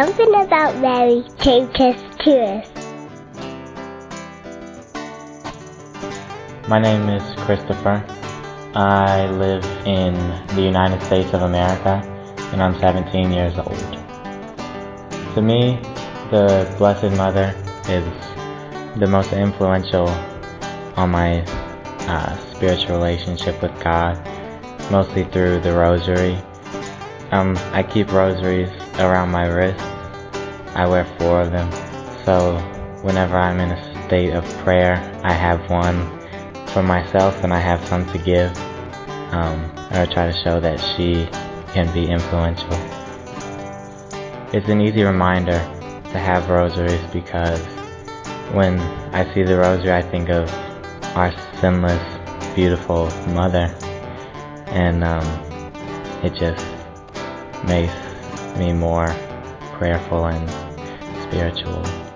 Something about Mary take us to us. My name is Christopher. I live in the United States of America and I'm 17 years old. To me, the Blessed Mother is the most influential on my uh, spiritual relationship with God, mostly through the rosary. Um, I keep rosaries around my wrist. I wear four of them, so whenever I'm in a state of prayer, I have one for myself and I have some to give. Um, I try to show that she can be influential. It's an easy reminder to have rosaries because when I see the rosary, I think of our sinless, beautiful mother, and um, it just makes me more prayerful and spiritual.